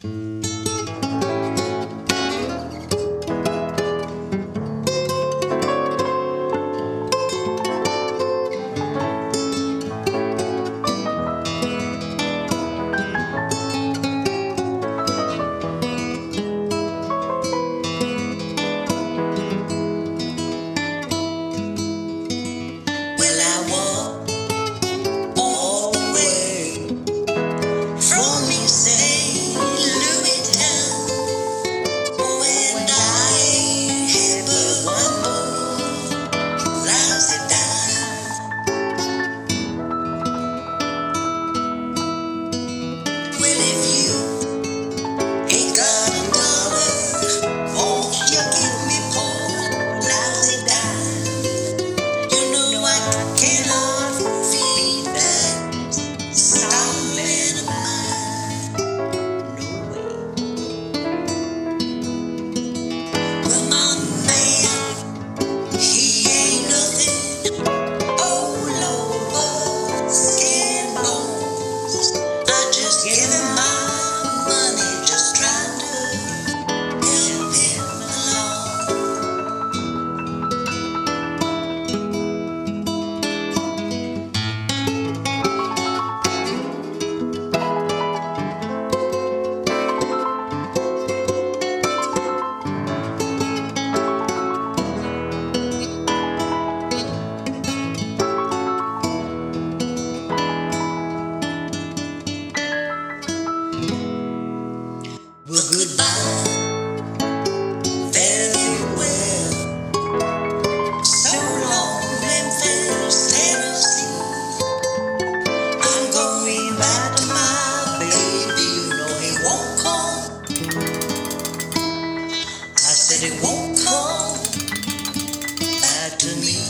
thank mm -hmm. you said it won't come back to me.